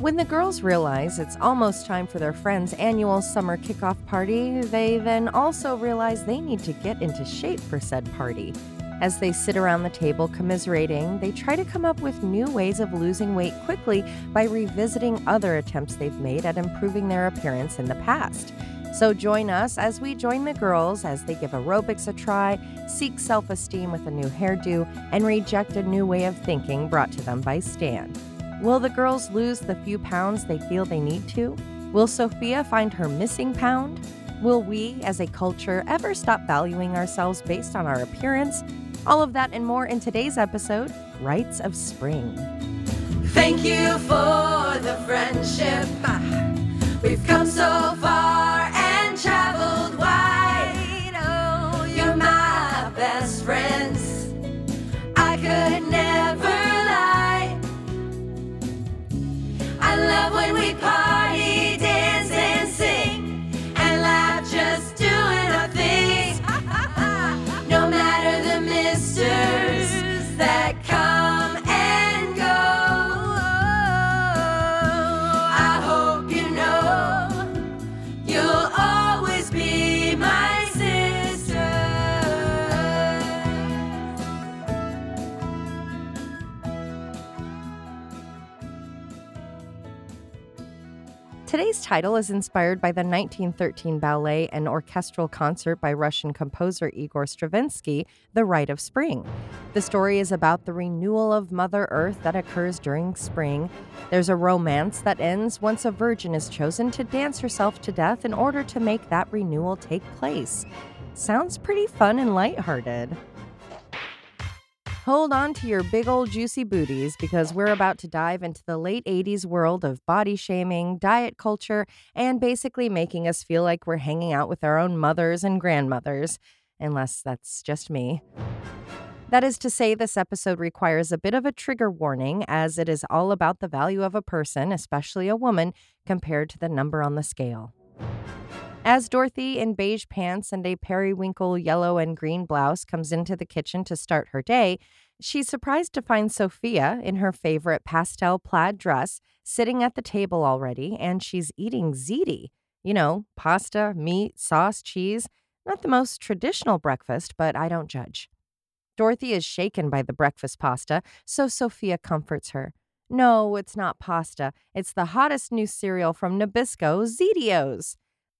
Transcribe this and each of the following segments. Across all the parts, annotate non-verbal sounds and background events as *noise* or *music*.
When the girls realize it's almost time for their friend's annual summer kickoff party, they then also realize they need to get into shape for said party. As they sit around the table commiserating, they try to come up with new ways of losing weight quickly by revisiting other attempts they've made at improving their appearance in the past. So join us as we join the girls as they give aerobics a try, seek self esteem with a new hairdo, and reject a new way of thinking brought to them by Stan. Will the girls lose the few pounds they feel they need to? Will Sophia find her missing pound? Will we, as a culture, ever stop valuing ourselves based on our appearance? All of that and more in today's episode Rites of Spring. Thank you for the friendship. We've come so far and traveled wide. Oh, you're my best friends. I could never love when we party, Today's title is inspired by the 1913 ballet and orchestral concert by Russian composer Igor Stravinsky, The Rite of Spring. The story is about the renewal of Mother Earth that occurs during spring. There's a romance that ends once a virgin is chosen to dance herself to death in order to make that renewal take place. Sounds pretty fun and lighthearted. Hold on to your big old juicy booties because we're about to dive into the late 80s world of body shaming, diet culture, and basically making us feel like we're hanging out with our own mothers and grandmothers, unless that's just me. That is to say, this episode requires a bit of a trigger warning as it is all about the value of a person, especially a woman, compared to the number on the scale. As Dorothy in beige pants and a periwinkle yellow and green blouse comes into the kitchen to start her day, she's surprised to find Sophia in her favorite pastel plaid dress sitting at the table already, and she's eating ziti. You know, pasta, meat, sauce, cheese. Not the most traditional breakfast, but I don't judge. Dorothy is shaken by the breakfast pasta, so Sophia comforts her. No, it's not pasta. It's the hottest new cereal from Nabisco, Zetios.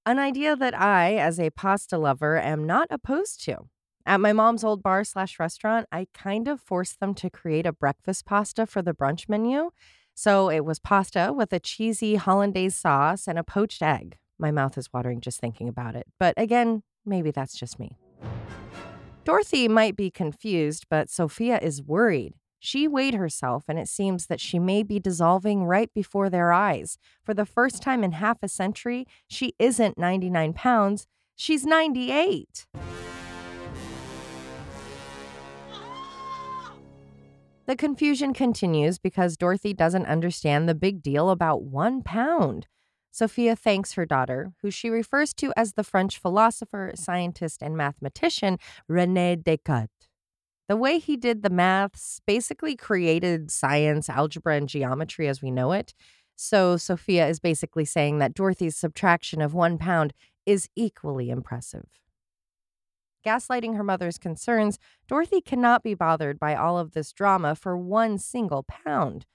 An idea that I, as a pasta lover, am not opposed to. At my mom's old bar slash restaurant, I kind of forced them to create a breakfast pasta for the brunch menu. So it was pasta with a cheesy hollandaise sauce and a poached egg. My mouth is watering just thinking about it. But again, maybe that's just me. Dorothy might be confused, but Sophia is worried. She weighed herself, and it seems that she may be dissolving right before their eyes. For the first time in half a century, she isn't 99 pounds, she's 98. The confusion continues because Dorothy doesn't understand the big deal about one pound. Sophia thanks her daughter, who she refers to as the French philosopher, scientist, and mathematician Rene Descartes. The way he did the maths basically created science, algebra, and geometry as we know it. So Sophia is basically saying that Dorothy's subtraction of one pound is equally impressive. Gaslighting her mother's concerns, Dorothy cannot be bothered by all of this drama for one single pound.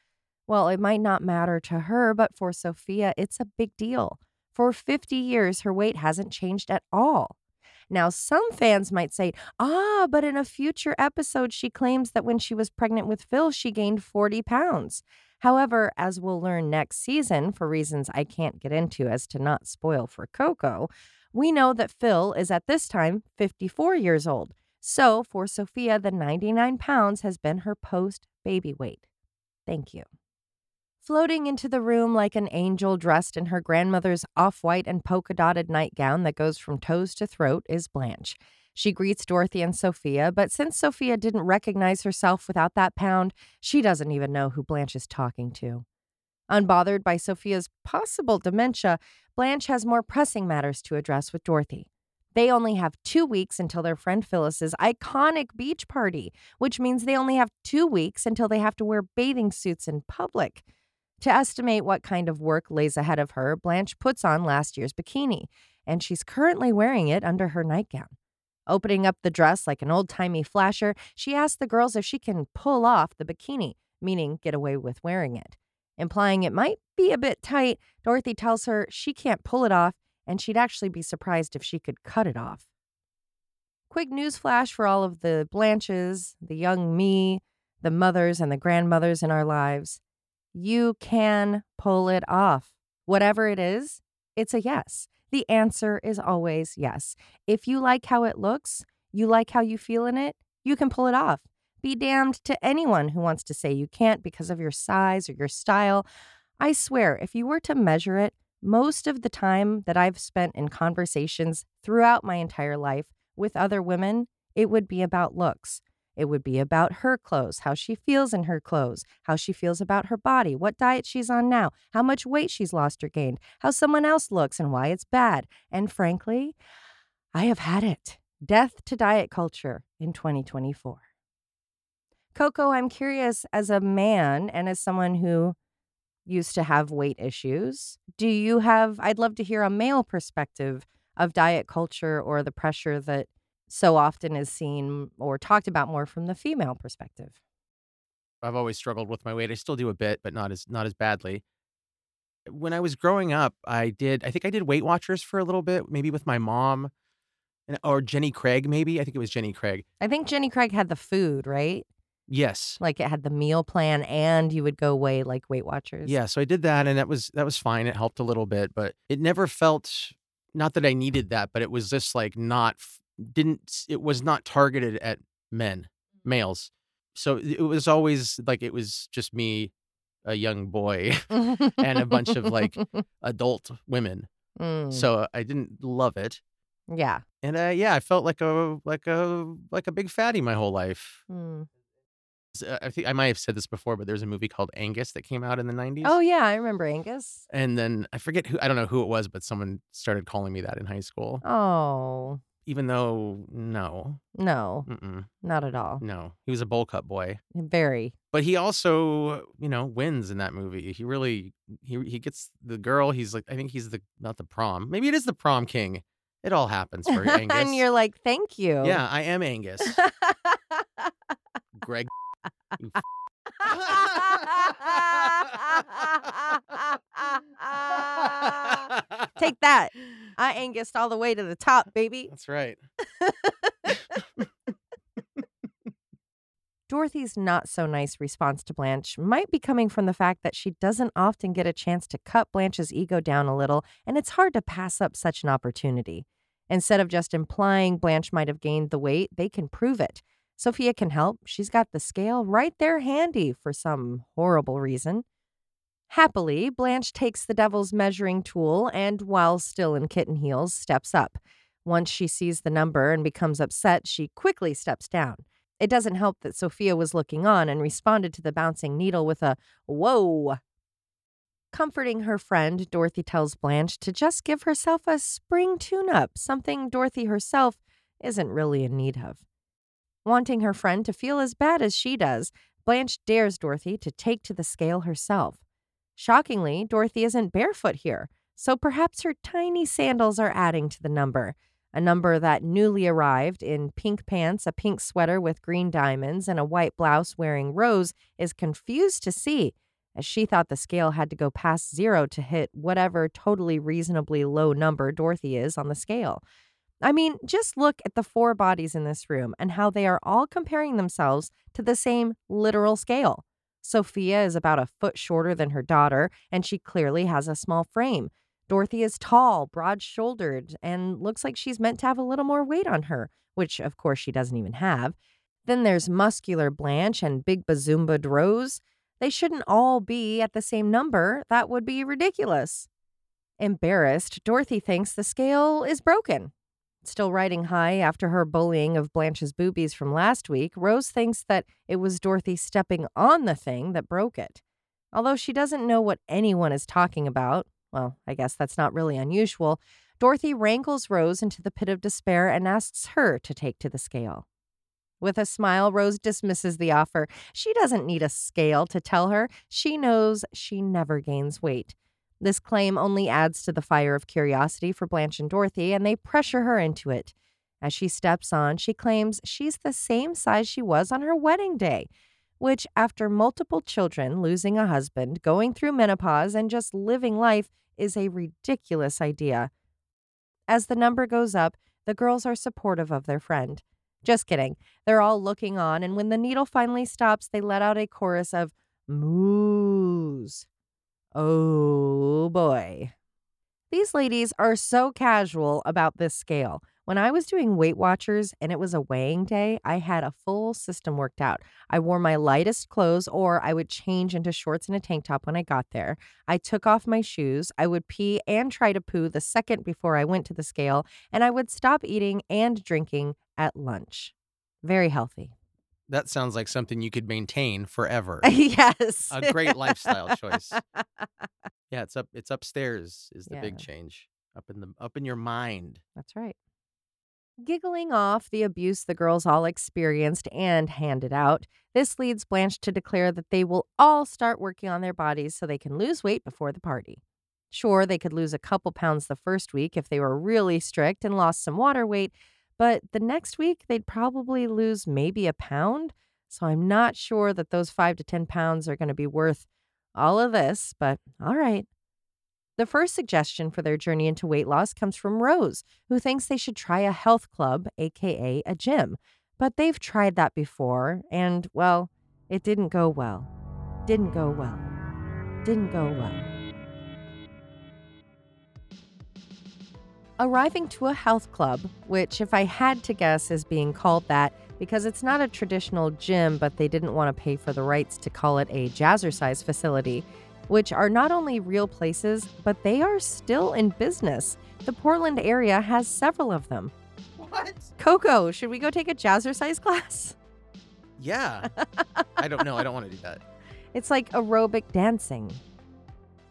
Well, it might not matter to her, but for Sophia, it's a big deal. For 50 years, her weight hasn't changed at all. Now, some fans might say, ah, but in a future episode, she claims that when she was pregnant with Phil, she gained 40 pounds. However, as we'll learn next season, for reasons I can't get into as to not spoil for Coco, we know that Phil is at this time 54 years old. So for Sophia, the 99 pounds has been her post baby weight. Thank you. Floating into the room like an angel dressed in her grandmother's off white and polka dotted nightgown that goes from toes to throat is Blanche. She greets Dorothy and Sophia, but since Sophia didn't recognize herself without that pound, she doesn't even know who Blanche is talking to. Unbothered by Sophia's possible dementia, Blanche has more pressing matters to address with Dorothy. They only have two weeks until their friend Phyllis's iconic beach party, which means they only have two weeks until they have to wear bathing suits in public. To estimate what kind of work lays ahead of her, Blanche puts on last year's bikini, and she's currently wearing it under her nightgown. Opening up the dress like an old timey flasher, she asks the girls if she can pull off the bikini, meaning get away with wearing it. Implying it might be a bit tight, Dorothy tells her she can't pull it off, and she'd actually be surprised if she could cut it off. Quick news flash for all of the Blanches, the young me, the mothers and the grandmothers in our lives. You can pull it off. Whatever it is, it's a yes. The answer is always yes. If you like how it looks, you like how you feel in it, you can pull it off. Be damned to anyone who wants to say you can't because of your size or your style. I swear, if you were to measure it, most of the time that I've spent in conversations throughout my entire life with other women, it would be about looks. It would be about her clothes, how she feels in her clothes, how she feels about her body, what diet she's on now, how much weight she's lost or gained, how someone else looks and why it's bad. And frankly, I have had it. Death to diet culture in 2024. Coco, I'm curious as a man and as someone who used to have weight issues, do you have, I'd love to hear a male perspective of diet culture or the pressure that so often is seen or talked about more from the female perspective. I've always struggled with my weight. I still do a bit, but not as not as badly. When I was growing up, I did I think I did Weight Watchers for a little bit, maybe with my mom and or Jenny Craig maybe. I think it was Jenny Craig. I think Jenny Craig had the food, right? Yes. Like it had the meal plan and you would go weigh like Weight Watchers. Yeah, so I did that and that was that was fine. It helped a little bit, but it never felt not that I needed that, but it was just like not didn't it was not targeted at men, males. So it was always like it was just me, a young boy, *laughs* and a bunch of like *laughs* adult women. Mm, So I didn't love it. yeah. And uh, yeah, I felt like a like a like a big fatty my whole life. Mm. Uh, I think I might have said this before, but there's a movie called Angus that came out in the 90s. Oh yeah, I remember Angus. And then I forget who I don't know who it was, but someone started calling me that in high school. Oh Even though no, no, mm-mm, not at all. no, he was a bowl cut boy. Very. But he also, you know, wins in that movie. He really he he gets the girl. He's like I think he's the not the prom. Maybe it is the prom king. It all happens for *laughs* Angus. and you're like, thank you. yeah, I am Angus. Greg. you f- *laughs* Take that. *laughs* I Angus all the way to the top, baby. That's right. *laughs* Dorothy's not so nice response to Blanche might be coming from the fact that she doesn't often get a chance to cut Blanche's ego down a little, and it's hard to pass up such an opportunity. Instead of just implying Blanche might have gained the weight, they can prove it. Sophia can help. She's got the scale right there handy for some horrible reason. Happily, Blanche takes the devil's measuring tool and, while still in kitten heels, steps up. Once she sees the number and becomes upset, she quickly steps down. It doesn't help that Sophia was looking on and responded to the bouncing needle with a whoa. Comforting her friend, Dorothy tells Blanche to just give herself a spring tune up, something Dorothy herself isn't really in need of. Wanting her friend to feel as bad as she does, Blanche dares Dorothy to take to the scale herself. Shockingly, Dorothy isn't barefoot here, so perhaps her tiny sandals are adding to the number. A number that newly arrived in pink pants, a pink sweater with green diamonds, and a white blouse wearing rose is confused to see, as she thought the scale had to go past zero to hit whatever totally reasonably low number Dorothy is on the scale. I mean, just look at the four bodies in this room and how they are all comparing themselves to the same literal scale. Sophia is about a foot shorter than her daughter, and she clearly has a small frame. Dorothy is tall, broad shouldered, and looks like she's meant to have a little more weight on her, which of course she doesn't even have. Then there's muscular Blanche and big bazoomba'd Rose. They shouldn't all be at the same number. That would be ridiculous. Embarrassed, Dorothy thinks the scale is broken. Still riding high after her bullying of Blanche's boobies from last week, Rose thinks that it was Dorothy stepping on the thing that broke it. Although she doesn't know what anyone is talking about, well, I guess that's not really unusual, Dorothy wrangles Rose into the pit of despair and asks her to take to the scale. With a smile, Rose dismisses the offer. She doesn't need a scale to tell her. She knows she never gains weight. This claim only adds to the fire of curiosity for Blanche and Dorothy, and they pressure her into it. As she steps on, she claims she's the same size she was on her wedding day, which, after multiple children, losing a husband, going through menopause, and just living life, is a ridiculous idea. As the number goes up, the girls are supportive of their friend. Just kidding. They're all looking on, and when the needle finally stops, they let out a chorus of moos. Oh boy. These ladies are so casual about this scale. When I was doing Weight Watchers and it was a weighing day, I had a full system worked out. I wore my lightest clothes or I would change into shorts and a tank top when I got there. I took off my shoes. I would pee and try to poo the second before I went to the scale, and I would stop eating and drinking at lunch. Very healthy. That sounds like something you could maintain forever. *laughs* yes. A great lifestyle choice. *laughs* Yeah, it's up it's upstairs is the big change. Up in the up in your mind. That's right. Giggling off the abuse the girls all experienced and handed out, this leads Blanche to declare that they will all start working on their bodies so they can lose weight before the party. Sure, they could lose a couple pounds the first week if they were really strict and lost some water weight, but the next week they'd probably lose maybe a pound. So I'm not sure that those five to 10 pounds are going to be worth all of this, but all right. The first suggestion for their journey into weight loss comes from Rose, who thinks they should try a health club, aka a gym. But they've tried that before, and well, it didn't go well. Didn't go well. Didn't go well. Arriving to a health club, which, if I had to guess, is being called that because it's not a traditional gym, but they didn't want to pay for the rights to call it a jazzercise facility, which are not only real places, but they are still in business. The Portland area has several of them. What? Coco, should we go take a jazzercise class? Yeah. *laughs* I don't know. I don't want to do that. It's like aerobic dancing.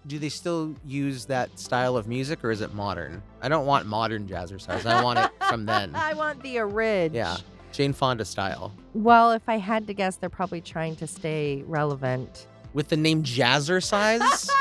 Do they still use that style of music or is it modern? I don't want modern jazzercise. I want it from *laughs* then. I want the original. Yeah. Jane Fonda style. Well, if I had to guess, they're probably trying to stay relevant. With the name Jazzercise? *laughs*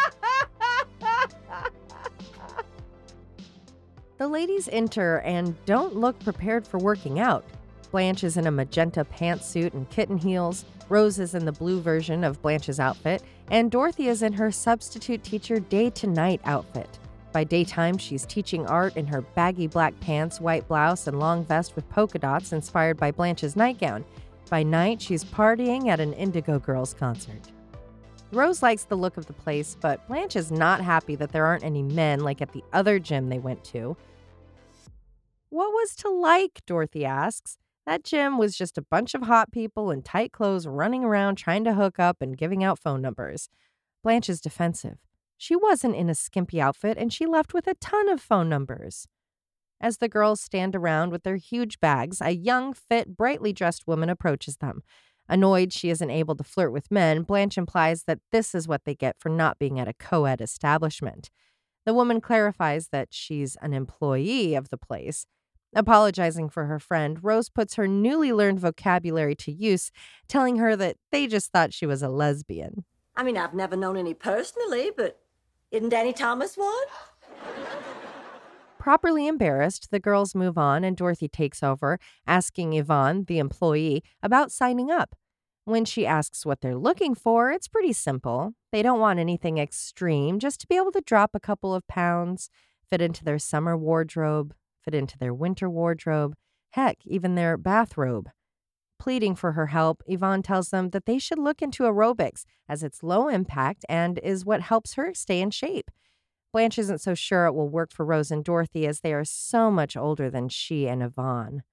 The ladies enter and don't look prepared for working out. Blanche is in a magenta pantsuit and kitten heels. Rose is in the blue version of Blanche's outfit, and Dorothy is in her substitute teacher day to night outfit. By daytime, she's teaching art in her baggy black pants, white blouse, and long vest with polka dots inspired by Blanche's nightgown. By night, she's partying at an Indigo Girls concert. Rose likes the look of the place, but Blanche is not happy that there aren't any men like at the other gym they went to. What was to like? Dorothy asks. That gym was just a bunch of hot people in tight clothes running around trying to hook up and giving out phone numbers. Blanche is defensive. She wasn't in a skimpy outfit and she left with a ton of phone numbers. As the girls stand around with their huge bags, a young, fit, brightly dressed woman approaches them. Annoyed she isn't able to flirt with men, Blanche implies that this is what they get for not being at a co ed establishment. The woman clarifies that she's an employee of the place. Apologizing for her friend, Rose puts her newly learned vocabulary to use, telling her that they just thought she was a lesbian. I mean, I've never known any personally, but isn't Danny Thomas one? Properly embarrassed, the girls move on and Dorothy takes over, asking Yvonne, the employee, about signing up. When she asks what they're looking for, it's pretty simple. They don't want anything extreme, just to be able to drop a couple of pounds, fit into their summer wardrobe, fit into their winter wardrobe, heck, even their bathrobe. Pleading for her help, Yvonne tells them that they should look into aerobics as it's low impact and is what helps her stay in shape. Blanche isn't so sure it will work for Rose and Dorothy as they are so much older than she and Yvonne.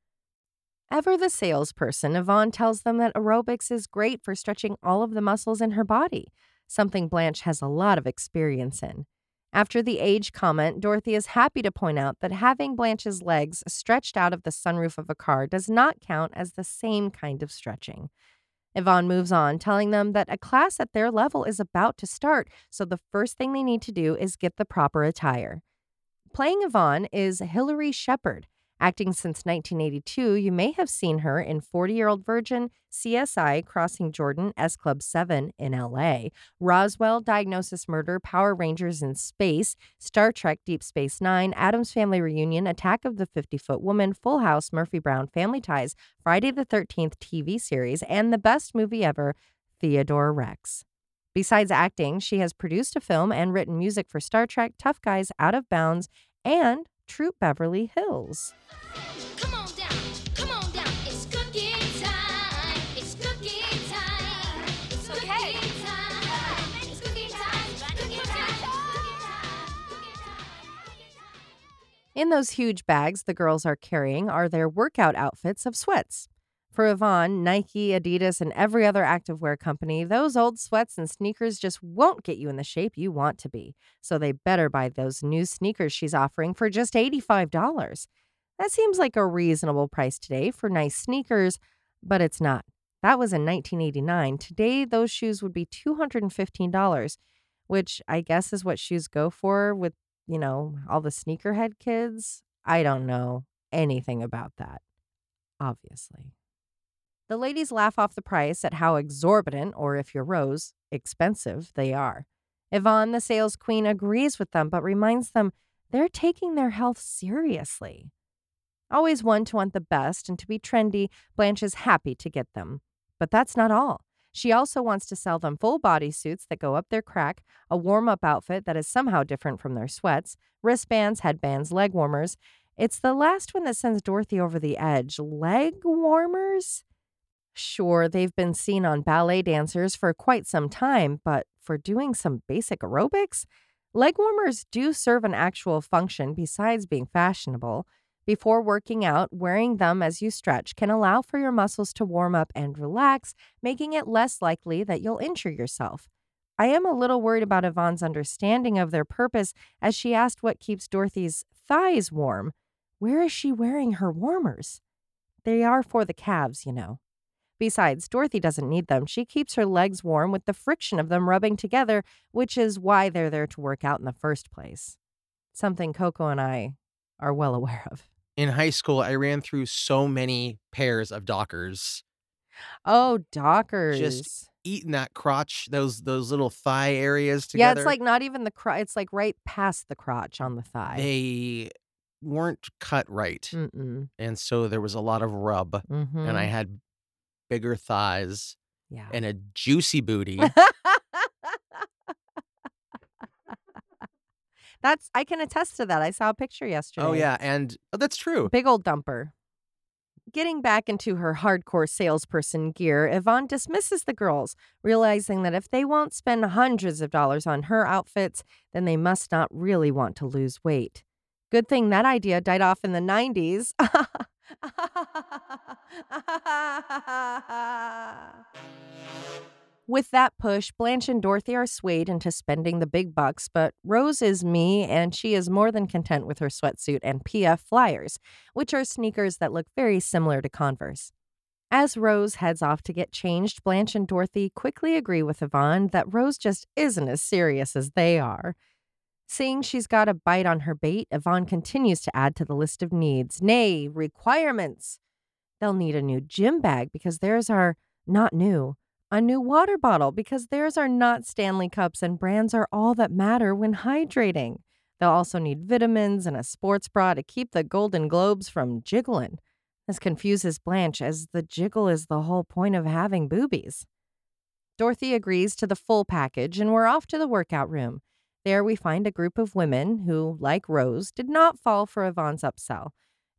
Ever the salesperson, Yvonne tells them that aerobics is great for stretching all of the muscles in her body, something Blanche has a lot of experience in. After the age comment, Dorothy is happy to point out that having Blanche's legs stretched out of the sunroof of a car does not count as the same kind of stretching. Yvonne moves on, telling them that a class at their level is about to start, so the first thing they need to do is get the proper attire. Playing Yvonne is Hilary Shepard, Acting since 1982, you may have seen her in 40 Year Old Virgin, CSI, Crossing Jordan, S Club 7 in LA, Roswell, Diagnosis Murder, Power Rangers in Space, Star Trek Deep Space Nine, Addams Family Reunion, Attack of the 50 Foot Woman, Full House, Murphy Brown, Family Ties, Friday the 13th TV series, and the best movie ever, Theodore Rex. Besides acting, she has produced a film and written music for Star Trek, Tough Guys, Out of Bounds, and Troop Beverly Hills. Come on down, come on down. It's cooking time. It's cooking time. It's cooking time. It's cooking time. Cooking time. Cooking time. In those huge bags the girls are carrying are their workout outfits of sweats. For Yvonne, Nike, Adidas, and every other activewear company, those old sweats and sneakers just won't get you in the shape you want to be. So they better buy those new sneakers she's offering for just $85. That seems like a reasonable price today for nice sneakers, but it's not. That was in 1989. Today, those shoes would be $215, which I guess is what shoes go for with, you know, all the sneakerhead kids. I don't know anything about that, obviously. The ladies laugh off the price at how exorbitant, or if you're Rose, expensive they are. Yvonne, the sales queen, agrees with them, but reminds them they're taking their health seriously. Always one to want the best and to be trendy, Blanche is happy to get them. But that's not all. She also wants to sell them full body suits that go up their crack, a warm up outfit that is somehow different from their sweats, wristbands, headbands, leg warmers. It's the last one that sends Dorothy over the edge. Leg warmers? Sure, they've been seen on ballet dancers for quite some time, but for doing some basic aerobics? Leg warmers do serve an actual function besides being fashionable. Before working out, wearing them as you stretch can allow for your muscles to warm up and relax, making it less likely that you'll injure yourself. I am a little worried about Yvonne's understanding of their purpose as she asked what keeps Dorothy's thighs warm. Where is she wearing her warmers? They are for the calves, you know. Besides, Dorothy doesn't need them. She keeps her legs warm with the friction of them rubbing together, which is why they're there to work out in the first place. Something Coco and I are well *laughs* aware of. In high school, I ran through so many pairs of Dockers. Oh, Dockers. Just eating that crotch, those those little thigh areas together. yeah, it's like not even the crotch. It's like right past the crotch on the thigh. they weren't cut right, Mm-mm. and so there was a lot of rub, Mm-hmm. and I had bigger thighs yeah. and a juicy booty. *laughs* That's I can attest to that. I saw a picture oh, yesterday. oh yeah, and oh, that's true. Big old dumper. Getting back into her hardcore salesperson gear, Yvonne dismisses the girls, realizing that if they won't spend hundreds of dollars on her outfits, then they must not really want to lose weight. Good thing that idea died off in the 90s. *laughs* *laughs* With that push, Blanche and Dorothy are swayed into spending the big bucks, but Rose is me, and she is more than content with her sweatsuit and PF Flyers, which are sneakers that look very similar to Converse. As Rose heads off to get changed, Blanche and Dorothy quickly agree with Yvonne that Rose just isn't as serious as they are. Seeing she's got a bite on her bait, Yvonne continues to add to the list of needs, nay, requirements. They'll need a new gym bag because theirs are not new, a new water bottle because theirs are not Stanley cups and brands are all that matter when hydrating. They'll also need vitamins and a sports bra to keep the Golden Globes from jiggling. This confuses Blanche as the jiggle is the whole point of having boobies. Dorothy agrees to the full package and we're off to the workout room. There we find a group of women who, like Rose, did not fall for Yvonne's upsell.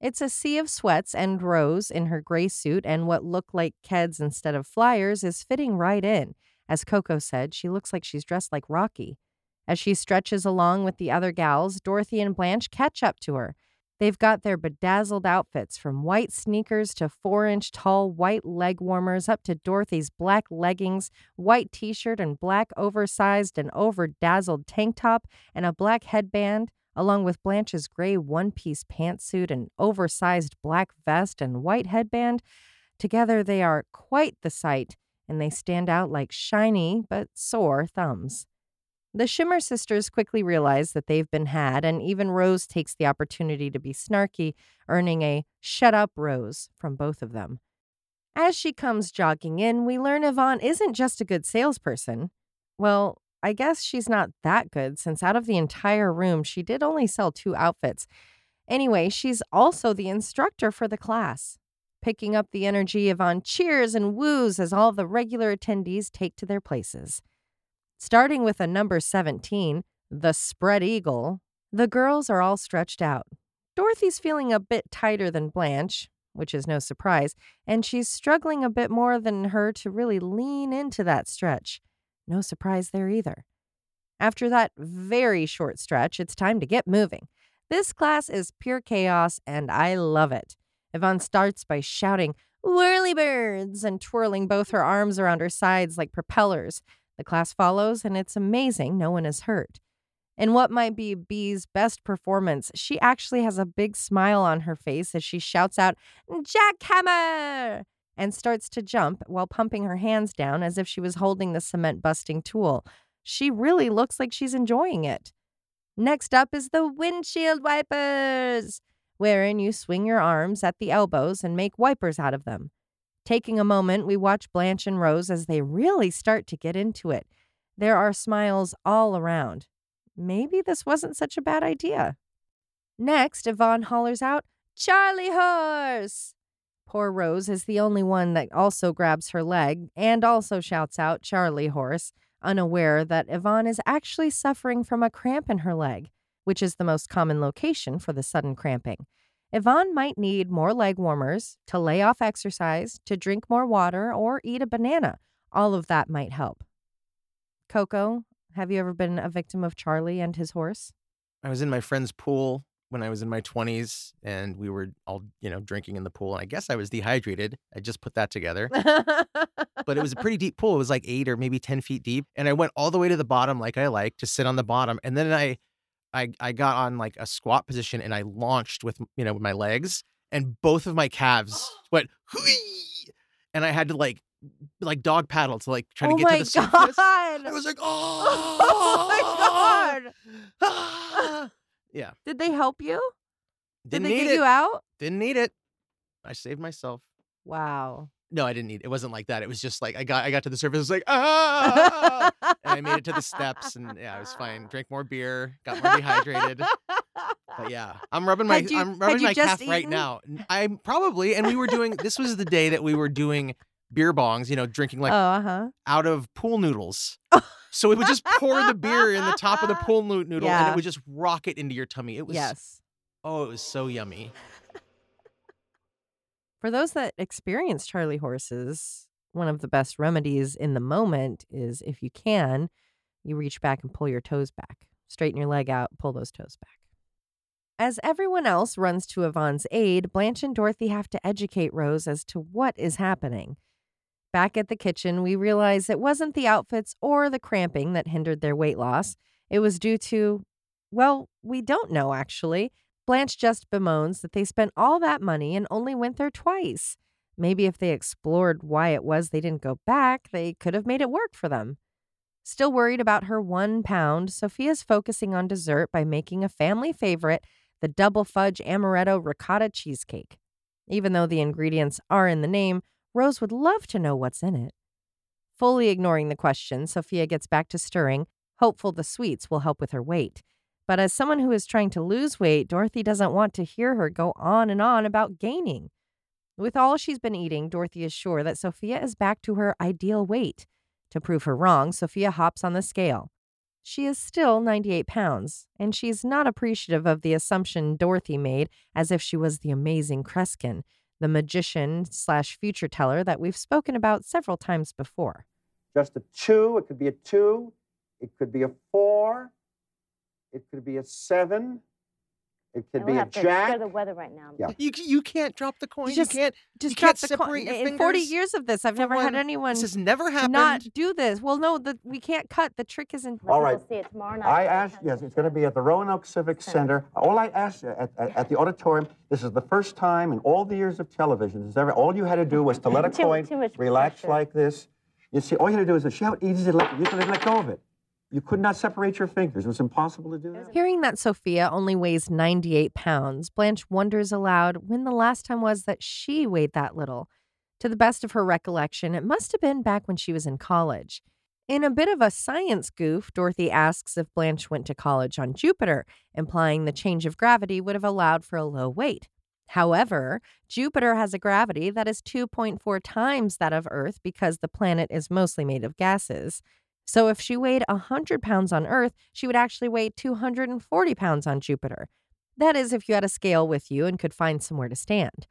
It's a sea of sweats, and Rose, in her gray suit and what look like Keds instead of flyers, is fitting right in. As Coco said, she looks like she's dressed like Rocky. As she stretches along with the other gals, Dorothy and Blanche catch up to her. They've got their bedazzled outfits from white sneakers to four inch tall white leg warmers up to Dorothy's black leggings, white t shirt, and black oversized and over dazzled tank top, and a black headband, along with Blanche's gray one piece pantsuit and oversized black vest and white headband. Together they are quite the sight, and they stand out like shiny but sore thumbs. The Shimmer sisters quickly realize that they've been had, and even Rose takes the opportunity to be snarky, earning a shut up Rose from both of them. As she comes jogging in, we learn Yvonne isn't just a good salesperson. Well, I guess she's not that good since out of the entire room, she did only sell two outfits. Anyway, she's also the instructor for the class. Picking up the energy, Yvonne cheers and woos as all the regular attendees take to their places. Starting with a number 17, the spread eagle, the girls are all stretched out. Dorothy's feeling a bit tighter than Blanche, which is no surprise, and she's struggling a bit more than her to really lean into that stretch. No surprise there either. After that very short stretch, it's time to get moving. This class is pure chaos, and I love it. Yvonne starts by shouting, Whirly birds, and twirling both her arms around her sides like propellers. The class follows, and it's amazing no one is hurt. In what might be Bea's best performance, she actually has a big smile on her face as she shouts out, Jackhammer! And starts to jump while pumping her hands down as if she was holding the cement busting tool. She really looks like she's enjoying it. Next up is the windshield wipers, wherein you swing your arms at the elbows and make wipers out of them. Taking a moment, we watch Blanche and Rose as they really start to get into it. There are smiles all around. Maybe this wasn't such a bad idea. Next, Yvonne hollers out, Charlie horse! Poor Rose is the only one that also grabs her leg and also shouts out Charlie horse, unaware that Yvonne is actually suffering from a cramp in her leg, which is the most common location for the sudden cramping. Yvonne might need more leg warmers, to lay off exercise, to drink more water, or eat a banana. All of that might help. Coco, have you ever been a victim of Charlie and his horse? I was in my friend's pool when I was in my 20s and we were all, you know, drinking in the pool. And I guess I was dehydrated. I just put that together. but it was a pretty deep pool. It was like eight or maybe 10 feet deep. And I went all the way to the bottom like I like to sit on the bottom. And then I I I got on like a squat position and I launched with you know with my legs and both of my calves *gasps* went and I had to like like dog paddle to like try to oh get my to the surface. god! I was like, *laughs* oh my oh, god! god. *sighs* Ah. Yeah, Did they help you? Did didn't they need get it. you out? Didn't need it. I saved myself. Wow. No, I didn't need. It it wasn't like that. It was just like I got I got to the surface. It was like ah, and I made it to the steps, and yeah, I was fine. *laughs* Drank more beer, got more dehydrated. But yeah, I'm rubbing my you- I'm rubbing my calf right now. I'm probably, and we were doing. This was the day that we were doing beer bongs. You know, drinking like oh, uh huh. out of pool noodles. *laughs* So it would just pour the beer in the top of the *laughs* pool noo- noodle, and it would just rock it into your tummy. It was Yes. oh, it was so yummy. For those that experience Charlie horses, one of the best remedies in the moment is if you can, you reach back and pull your toes back. Straighten your leg out, pull those toes back. As everyone else runs to Yvonne's aid, Blanche and Dorothy have to educate Rose as to what is happening. Back at the kitchen, we realize it wasn't the outfits or the cramping that hindered their weight loss. It was due to, well, we don't know actually. Blanche just bemoans that they spent all that money and only went there twice. Maybe if they explored why it was they didn't go back, they could have made it work for them. Still worried about her one pound, Sophia's focusing on dessert by making a family favorite, the double fudge amaretto ricotta cheesecake. Even though the ingredients are in the name, Rose would love to know what's in it. Fully ignoring the question, Sophia gets back to stirring, hopeful the sweets will help with her weight. But as someone who is trying to lose weight, Dorothy doesn't want to hear her go on and on about gaining. With all she's been eating, Dorothy is sure that Sophia is back to her ideal weight. To prove her wrong, Sophia hops on the scale. She is still 98 pounds, and she's not appreciative of the assumption Dorothy made as if she was the amazing Kreskin, the magician slash future teller that we've spoken about several times before. just a two. It could be a two. It could be a four. It could be a seven. It could be a to jack. to the weather right now. Yeah. You you can't drop the coin. You, just can't. Just you can't the coin. separate your In 40 years of this, I've for never had anyone This has never happened. not do this. Well, no, the, we can't cut. The trick isn't. Let All people. See it tomorrow night. I We'll asked, yes, it's going to be at the Roanoke Civic Center. All I asked at, at, at the auditorium, this is the first time in all the years of television, this ever, all you had to do was to *laughs* let a Too- coin too relax pressure. like this. You see, all you had to do is see how easy to let, you can let go of it. You could not separate your fingers. It was impossible to do that. Hearing that Sophia only weighs 98 pounds, Blanche wonders aloud when the last time was that she weighed that little. To the best of her recollection, it must have been back when she was in college. In a bit of a science goof, Dorothy asks if Blanche went to college on Jupiter, implying the change of gravity would have allowed for a low weight. However, Jupiter has a gravity that is 2.4 times that of Earth because the planet is mostly made of gases. So if she weighed 100 pounds on Earth, she would actually weigh 240 pounds on Jupiter. That is, if you had a scale with you and could find somewhere to stand.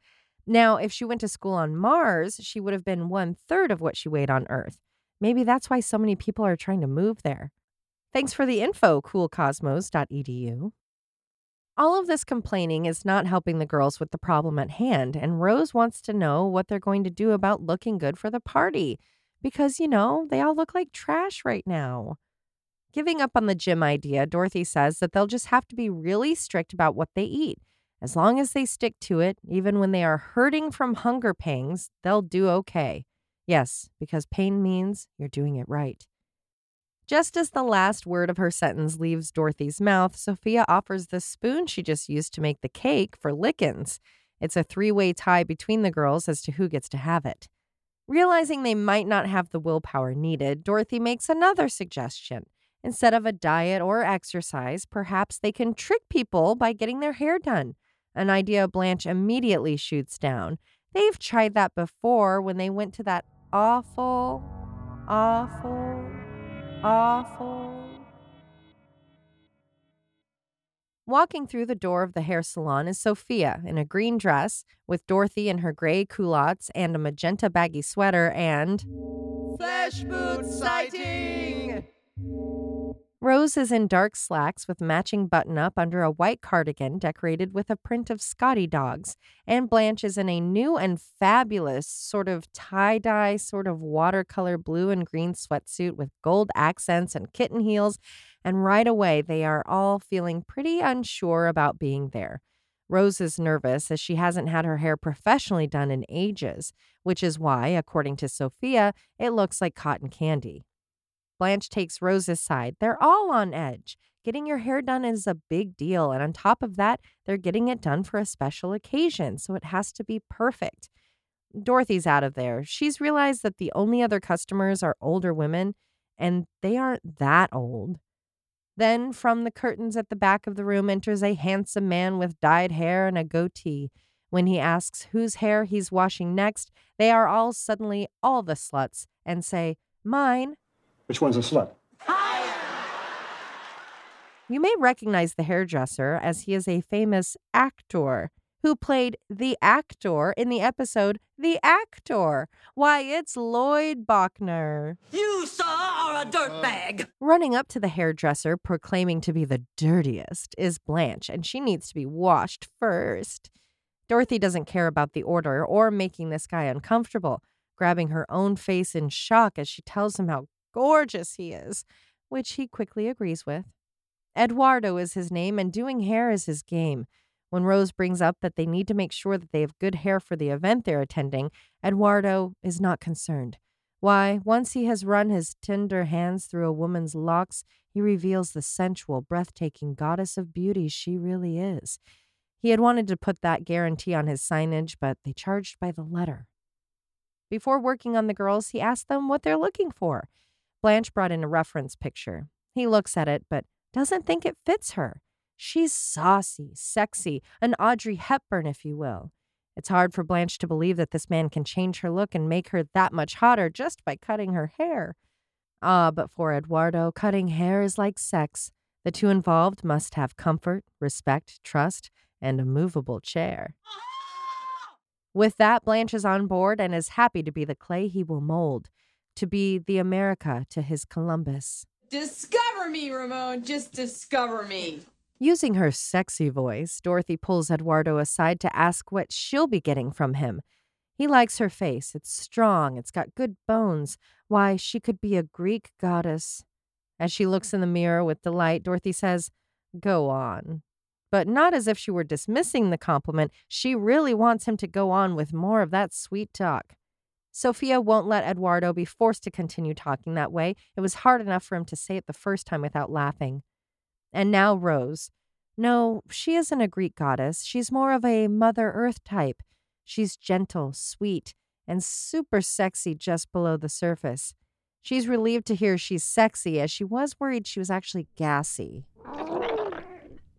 Now, if she went to school on Mars, she would have been one third of what she weighed on Earth. Maybe that's why so many people are trying to move there. Thanks for the info, coolcosmos.edu. All of this complaining is not helping the girls with the problem at hand, and Rose wants to know what they're going to do about looking good for the party because, you know, they all look like trash right now. Giving up on the gym idea, Dorothy says that they'll just have to be really strict about what they eat. As long as they stick to it, even when they are hurting from hunger pangs, they'll do okay. Yes, because pain means you're doing it right. Just as the last word of her sentence leaves Dorothy's mouth, Sophia offers the spoon she just used to make the cake for Lickens. It's a three way tie between the girls as to who gets to have it. Realizing they might not have the willpower needed, Dorothy makes another suggestion. Instead of a diet or exercise, perhaps they can trick people by getting their hair done. An idea Blanche immediately shoots down. They've tried that before when they went to that awful, awful, awful. Walking through the door of the hair salon is Sophia in a green dress with Dorothy in her gray culottes and a magenta baggy sweater and Flesh sighting! Rose is in dark slacks with matching button up under a white cardigan decorated with a print of Scotty dogs. And Blanche is in a new and fabulous sort of tie dye, sort of watercolor blue and green sweatsuit with gold accents and kitten heels. And right away, they are all feeling pretty unsure about being there. Rose is nervous as she hasn't had her hair professionally done in ages, which is why, according to Sophia, it looks like cotton candy. Blanche takes Rose's side. They're all on edge. Getting your hair done is a big deal. And on top of that, they're getting it done for a special occasion. So it has to be perfect. Dorothy's out of there. She's realized that the only other customers are older women, and they aren't that old. Then, from the curtains at the back of the room, enters a handsome man with dyed hair and a goatee. When he asks whose hair he's washing next, they are all suddenly all the sluts and say, Mine. Which one's a slut? You may recognize the hairdresser as he is a famous actor who played the actor in the episode The Actor. Why, it's Lloyd Bochner. You, sir, are a dirtbag. Uh. Running up to the hairdresser, proclaiming to be the dirtiest, is Blanche, and she needs to be washed first. Dorothy doesn't care about the order or making this guy uncomfortable, grabbing her own face in shock as she tells him how gorgeous he is, which he quickly agrees with. Eduardo is his name, and doing hair is his game. When Rose brings up that they need to make sure that they have good hair for the event they're attending, Eduardo is not concerned. Why, once he has run his tender hands through a woman's locks, he reveals the sensual, breathtaking goddess of beauty she really is. He had wanted to put that guarantee on his signage, but they charged by the letter. Before working on the girls, he asked them what they're looking for. Blanche brought in a reference picture. He looks at it, but doesn't think it fits her. She's saucy, sexy, an Audrey Hepburn, if you will. It's hard for Blanche to believe that this man can change her look and make her that much hotter just by cutting her hair. Ah, but for Eduardo, cutting hair is like sex. The two involved must have comfort, respect, trust, and a movable chair. With that, Blanche is on board and is happy to be the clay he will mold, to be the America to his Columbus. Discover me, Ramon. Just discover me. Using her sexy voice, Dorothy pulls Eduardo aside to ask what she'll be getting from him. He likes her face. It's strong, it's got good bones. Why, she could be a Greek goddess. As she looks in the mirror with delight, Dorothy says, Go on. But not as if she were dismissing the compliment. She really wants him to go on with more of that sweet talk. Sophia won't let Eduardo be forced to continue talking that way. It was hard enough for him to say it the first time without laughing. And now Rose. No, she isn't a Greek goddess. She's more of a Mother Earth type. She's gentle, sweet, and super sexy just below the surface. She's relieved to hear she's sexy, as she was worried she was actually gassy. Oh.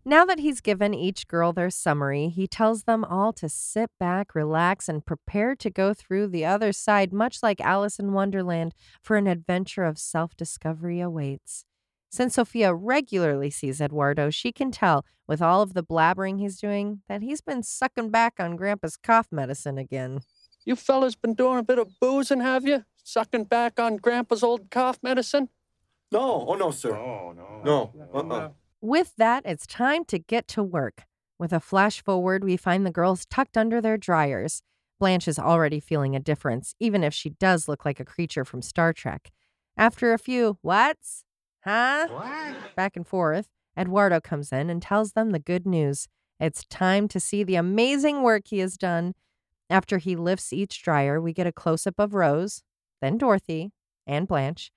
Now that he's given each girl their summary, he tells them all to sit back, relax, and prepare to go through the other side, much like Alice in Wonderland, for an adventure of self discovery awaits. Since Sophia regularly sees Eduardo, she can tell, with all of the blabbering he's doing, that he's been sucking back on Grandpa's cough medicine again. You fellas been doing a bit of boozing, have you? Sucking back on Grandpa's old cough medicine? No, oh no, sir. Oh, no, no. Uh-uh. No, uh-uh. With that, it's time to get to work. With a flash forward, we find the girls tucked under their dryers. Blanche is already feeling a difference, even if she does look like a creature from Star Trek. After a few whats, huh, what? back and forth, Eduardo comes in and tells them the good news. It's time to see the amazing work he has done. After he lifts each dryer, we get a close up of Rose, then Dorothy, and Blanche.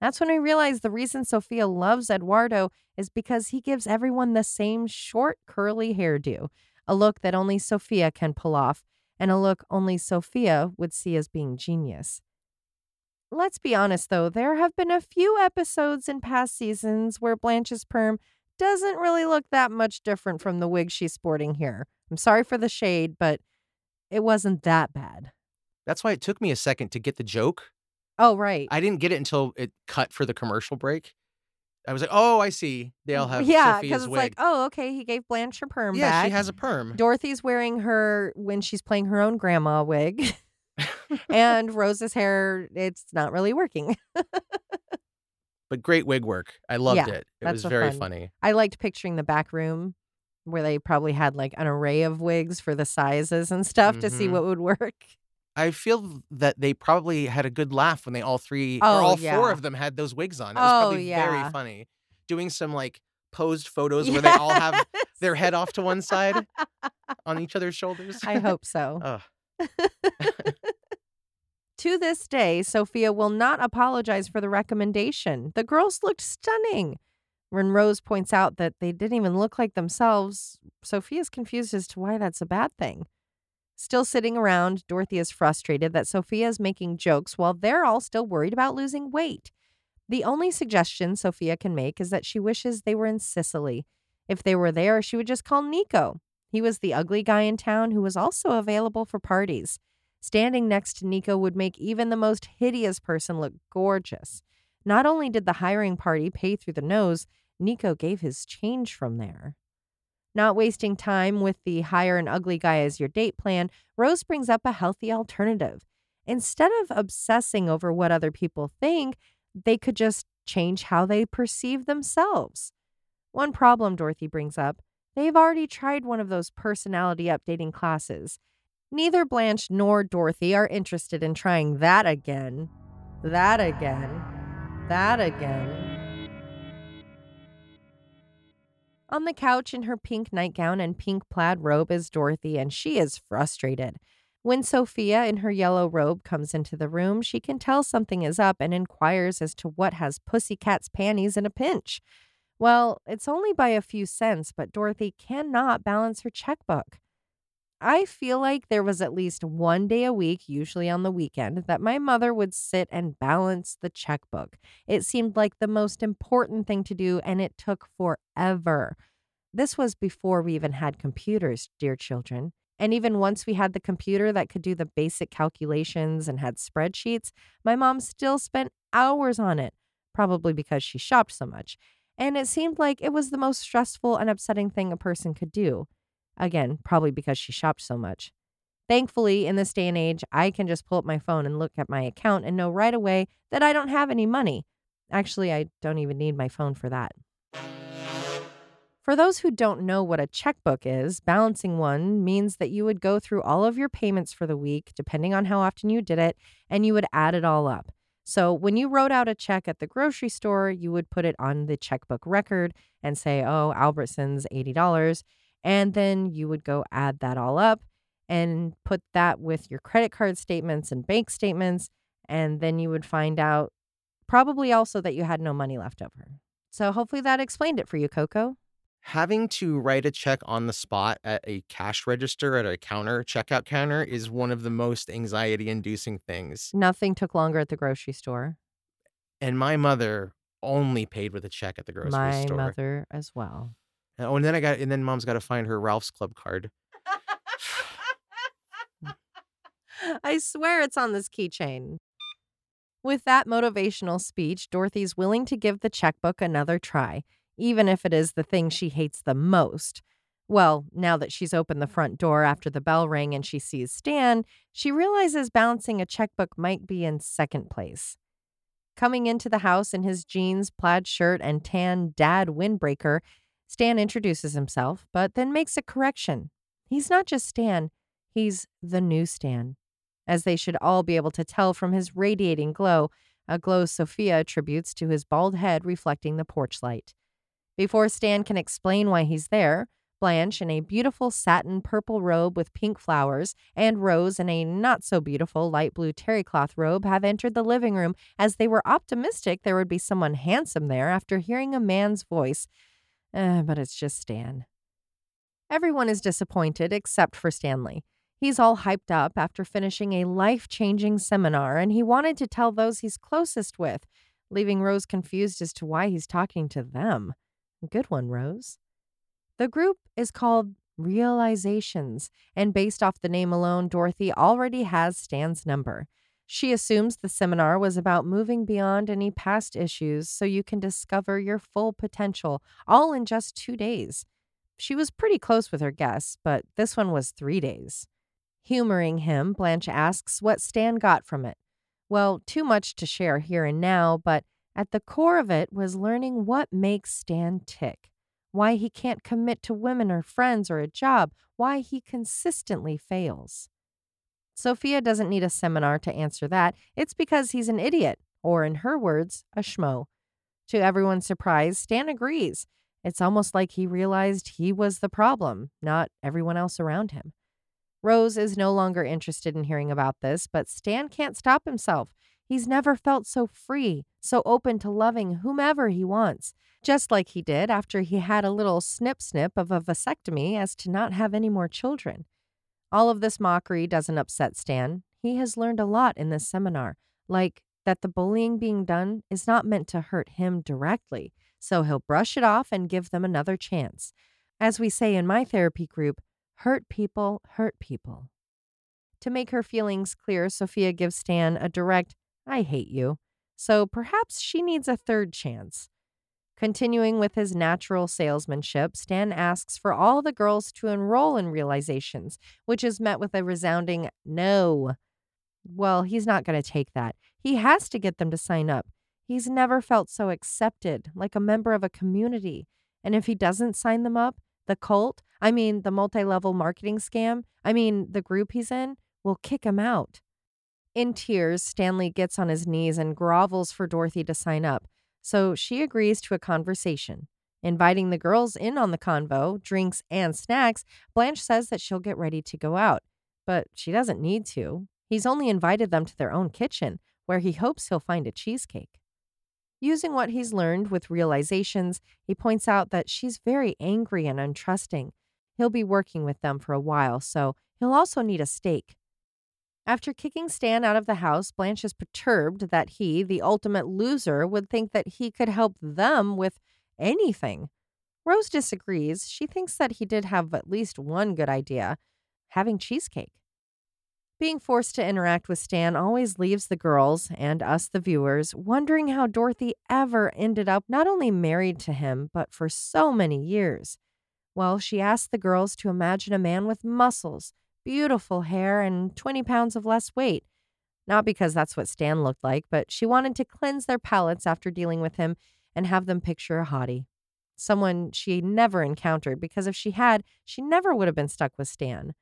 That's when we realize the reason Sophia loves Eduardo is because he gives everyone the same short, curly hairdo, a look that only Sophia can pull off, and a look only Sophia would see as being genius. Let's be honest, though, there have been a few episodes in past seasons where Blanche's perm doesn't really look that much different from the wig she's sporting here. I'm sorry for the shade, but it wasn't that bad. That's why it took me a second to get the joke. Oh, right. I didn't get it until it cut for the commercial break. I was like, "Oh, I see. They all have yeah, Sophia's it's wig." like, oh, okay, he gave Blanche her perm yeah, back. she has a perm. Dorothy's wearing her when she's playing her own grandma wig. *laughs* and Rose's hair, it's not really working. but great wig work. I loved Yeah, it. It was very fun- funny. I liked picturing the back room where they probably had like an array of wigs for the sizes and stuff to see Mhm. what would work. I feel that they probably had a good laugh when they all three Oh, or all yeah. four of them had those wigs on. It was Oh, probably yeah. very funny. Doing some like posed *laughs* photos where they all have their head off to one side on each other's shoulders. I hope so. Ugh. *laughs* To this day, Sophia will not apologize for the recommendation. The girls looked stunning. When Rose points out that they didn't even look like themselves, Sophia's confused as to why that's a bad thing. Still sitting around, Dorothy is frustrated that Sophia is making jokes while they're all still worried about losing weight. The only suggestion Sophia can make is that she wishes they were in Sicily. If they were there, she would just call Nico. He was the ugly guy in town who was also available for parties. Standing next to Nico would make even the most hideous person look gorgeous. Not only did the hiring party pay through the nose, Nico gave his change from there. Not wasting time with the hire an ugly guy as your date plan, Rose brings up a healthy alternative. Instead of obsessing over what other people think, they could just change how they perceive themselves. One problem Dorothy brings up they've already tried one of those personality updating classes. Neither Blanche nor Dorothy are interested in trying that again. That again. That again. On the couch in her pink nightgown and pink plaid robe is Dorothy, and she is frustrated. When Sophia, in her yellow robe, comes into the room, she can tell something is up and inquires as to what has Pussycat's panties in a pinch. Well, it's only by a few cents, but Dorothy cannot balance her checkbook. I feel like there was at least one day a week, usually on the weekend, that my mother would sit and balance the checkbook. It seemed like the most important thing to do, and it took forever. This was before we even had computers, dear children. And even once we had the computer that could do the basic calculations and had spreadsheets, my mom still spent hours on it, probably because she shopped so much. And it seemed like it was the most stressful and upsetting thing a person could do. Again, probably because she shopped so much. Thankfully, in this day and age, I can just pull up my phone and look at my account and know right away that I don't have any money. Actually, I don't even need my phone for that. For those who don't know what a checkbook is, balancing one means that you would go through all of your payments for the week, depending on how often you did it, and you would add it all up. So when you wrote out a check at the grocery store, you would put it on the checkbook record and say, oh, Albertsons, $80. And then you would go add that all up. and put that with your credit card statements and bank statements. And then you would find out probably also that you had no money left over. So hopefully that explained it for you, Coco. Having to write a check on the spot at a cash register at a counter, checkout counter, is one of the most anxiety inducing things. Nothing took longer at the grocery store. And my mother only paid with a check at the grocery My store. My mother as well. Oh, and then I got, and then mom's got to find her Ralphs Club card. *laughs* I swear it's on this keychain. With that motivational speech, Dorothy's willing to give the checkbook another try, even if it is the thing she hates the most. Well, now that she's opened the front door after the bell rang and she sees Stan, she realizes balancing a checkbook might be in second place. Coming into the house in his jeans, plaid shirt, and tan dad windbreaker, Stan introduces himself, but then makes a correction. He's not just Stan, he's the new Stan as they should all be able to tell from his radiating glow, a glow Sophia attributes to his bald head reflecting the porch light. Before Stan can explain why he's there, Blanche, in a beautiful satin purple robe with pink flowers, and Rose, in a not so beautiful light blue terry cloth robe, have entered the living room as they were optimistic there would be someone handsome there after hearing a man's voice. Eh, but it's just Stan. Everyone is disappointed except for Stanley. He's all hyped up after finishing a life changing seminar, and he wanted to tell those he's closest with, leaving Rose confused as to why he's talking to them. Good one, Rose. The group is called Realizations, and based off the name alone, Dorothy already has Stan's number. She assumes the seminar was about moving beyond any past issues so you can discover your full potential, all in just two days. She was pretty close with her guests, but this one was three days. Humoring him, Blanche asks what Stan got from it. Well, too much to share here and now, but at the core of it was learning what makes Stan tick, why he can't commit to women or friends or a job, why he consistently fails. Sophia doesn't need a seminar to answer that. It's because he's an idiot, or in her words, a schmo. To everyone's surprise, Stan agrees. It's almost like he realized he was the problem, not everyone else around him. Rose is no longer interested in hearing about this, but Stan can't stop himself. He's never felt so free, so open to loving whomever he wants, just like he did after he had a little snip snip of a vasectomy as to not have any more children. All of this mockery doesn't upset Stan. He has learned a lot in this seminar, like that the bullying being done is not meant to hurt him directly, so he'll brush it off and give them another chance. As we say in my therapy group, hurt people hurt people. To make her feelings clear, Sophia gives Stan a direct, I hate you. So perhaps she needs a third chance. Continuing with his natural salesmanship, Stan asks for all the girls to enroll in Realizations, which is met with a resounding no. Well, he's not going to take that. He has to get them to sign up. He's never felt so accepted, like a member of a community. And if he doesn't sign them up, the cult, I mean, the multi level marketing scam, I mean, the group he's in, will kick him out. In tears, Stanley gets on his knees and grovels for Dorothy to sign up, so she agrees to a conversation. Inviting the girls in on the convo, drinks, and snacks, Blanche says that she'll get ready to go out. But she doesn't need to. He's only invited them to their own kitchen, where he hopes he'll find a cheesecake. Using what he's learned with realizations, he points out that she's very angry and untrusting. He'll be working with them for a while, so he'll also need a steak. After kicking Stan out of the house, Blanche is perturbed that he, the ultimate loser, would think that he could help them with anything. Rose disagrees. She thinks that he did have at least one good idea having cheesecake. Being forced to interact with Stan always leaves the girls and us, the viewers, wondering how Dorothy ever ended up not only married to him, but for so many years. Well, she asked the girls to imagine a man with muscles, beautiful hair, and 20 pounds of less weight. Not because that's what Stan looked like, but she wanted to cleanse their palates after dealing with him and have them picture a hottie. Someone she never encountered because if she had, she never would have been stuck with Stan.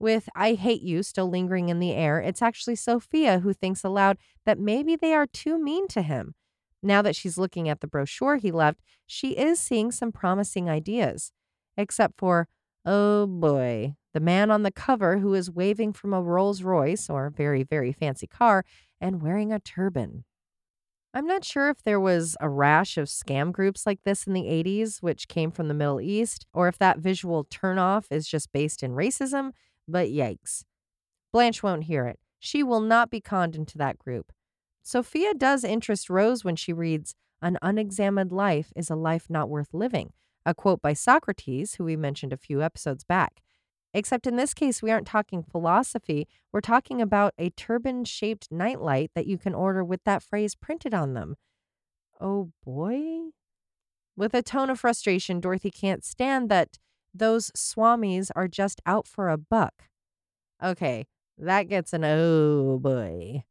With I hate you still lingering in the air, it's actually Sophia who thinks aloud that maybe they are too mean to him. Now that she's looking at the brochure he left, she is seeing some promising ideas. Except for, oh boy, the man on the cover who is waving from a Rolls Royce or very, very fancy car and wearing a turban. I'm not sure if there was a rash of scam groups like this in the 80s, which came from the Middle East, or if that visual turnoff is just based in racism, but yikes. Blanche won't hear it. She will not be conned into that group. Sophia does interest Rose when she reads, An unexamined life is a life not worth living, a quote by Socrates, who we mentioned a few episodes back. Except in this case, we aren't talking philosophy. We're talking about a turban shaped nightlight that you can order with that phrase printed on them. Oh boy. With a tone of frustration, Dorothy can't stand that those swamis are just out for a buck. Okay, that gets an oh boy.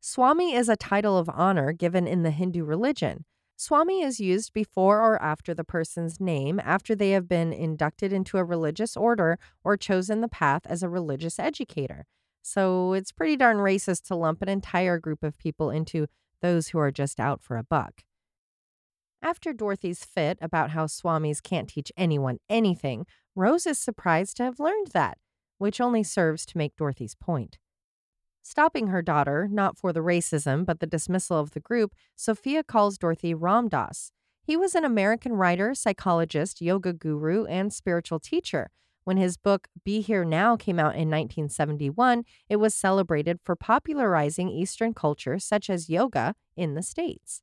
Swami is a title of honor given in the Hindu religion. Swami is used before or after the person's name after they have been inducted into a religious order or chosen the path as a religious educator. So it's pretty darn racist to lump an entire group of people into those who are just out for a buck. After Dorothy's fit about how swamis can't teach anyone anything, Rose is surprised to have learned that, which only serves to make Dorothy's point. Stopping her daughter, not for the racism but the dismissal of the group, Sophia calls Dorothy Ram Dass. He was an American writer, psychologist, yoga guru, and spiritual teacher. When his book Be Here Now came out in 1971, it was celebrated for popularizing Eastern culture such as yoga in the States.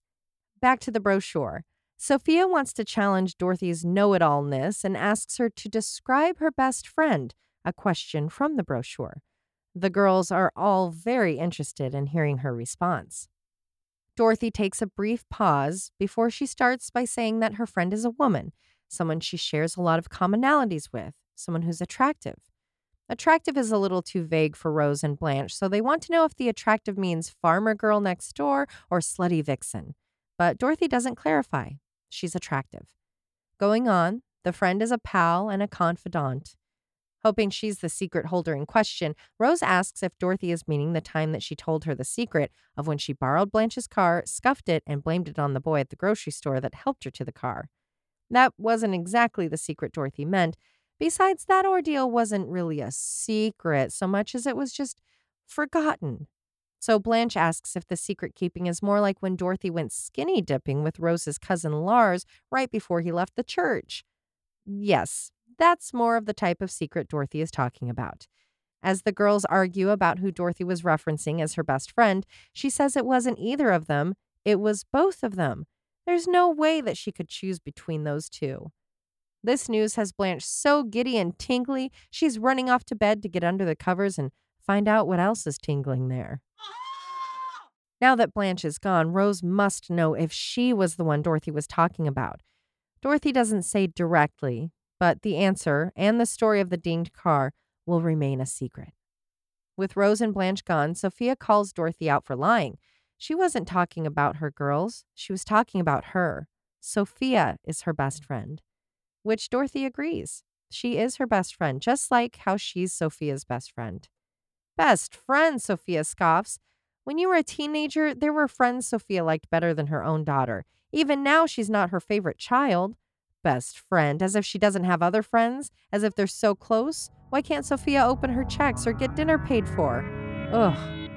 Back to the brochure. Sophia wants to challenge Dorothy's know it allness and asks her to describe her best friend, a question from the brochure. The girls are all very interested in hearing her response. Dorothy takes a brief pause before she starts by saying that her friend is a woman, someone she shares a lot of commonalities with, someone who's attractive. Attractive is a little too vague for Rose and Blanche, so they want to know if the attractive means farmer girl next door or slutty vixen. But Dorothy doesn't clarify. She's attractive. Going on, the friend is a pal and a confidant. Hoping she's the secret holder in question, Rose asks if Dorothy is meaning the time that she told her the secret of when she borrowed Blanche's car, scuffed it, and blamed it on the boy at the grocery store that helped her to the car. That wasn't exactly the secret Dorothy meant. Besides, that ordeal wasn't really a secret so much as it was just forgotten. So Blanche asks if the secret keeping is more like when Dorothy went skinny dipping with Rose's cousin Lars right before he left the church. Yes, that's more of the type of secret Dorothy is talking about. As the girls argue about who Dorothy was referencing as her best friend, she says it wasn't either of them, it was both of them. There's no way that she could choose between those two. This news has Blanche so giddy and tingly, she's running off to bed to get under the covers and find out what else is tingling there. Now that Blanche is gone, Rose must know if she was the one Dorothy was talking about. Dorothy doesn't say directly, but the answer and the story of the dinged car will remain a secret. With Rose and Blanche gone, Sophia calls Dorothy out for lying. She wasn't talking about her girls, she was talking about her. Sophia is her best friend, which Dorothy agrees. She is her best friend, just like how she's Sophia's best friend. Best friend, Sophia scoffs. When you were a teenager, there were friends Sophia liked better than her own daughter. Even now, she's not her favorite child. Best friend, as if she doesn't have other friends, as if they're so close. Why can't Sophia open her checks or get dinner paid for? Ugh.